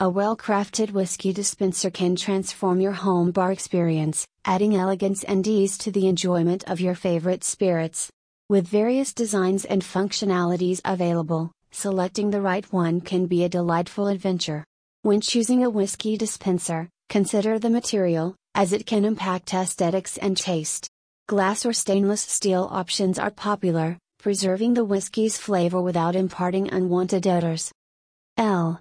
A well crafted whiskey dispenser can transform your home bar experience, adding elegance and ease to the enjoyment of your favorite spirits. With various designs and functionalities available, selecting the right one can be a delightful adventure. When choosing a whiskey dispenser, consider the material, as it can impact aesthetics and taste. Glass or stainless steel options are popular, preserving the whiskey's flavor without imparting unwanted odors. L.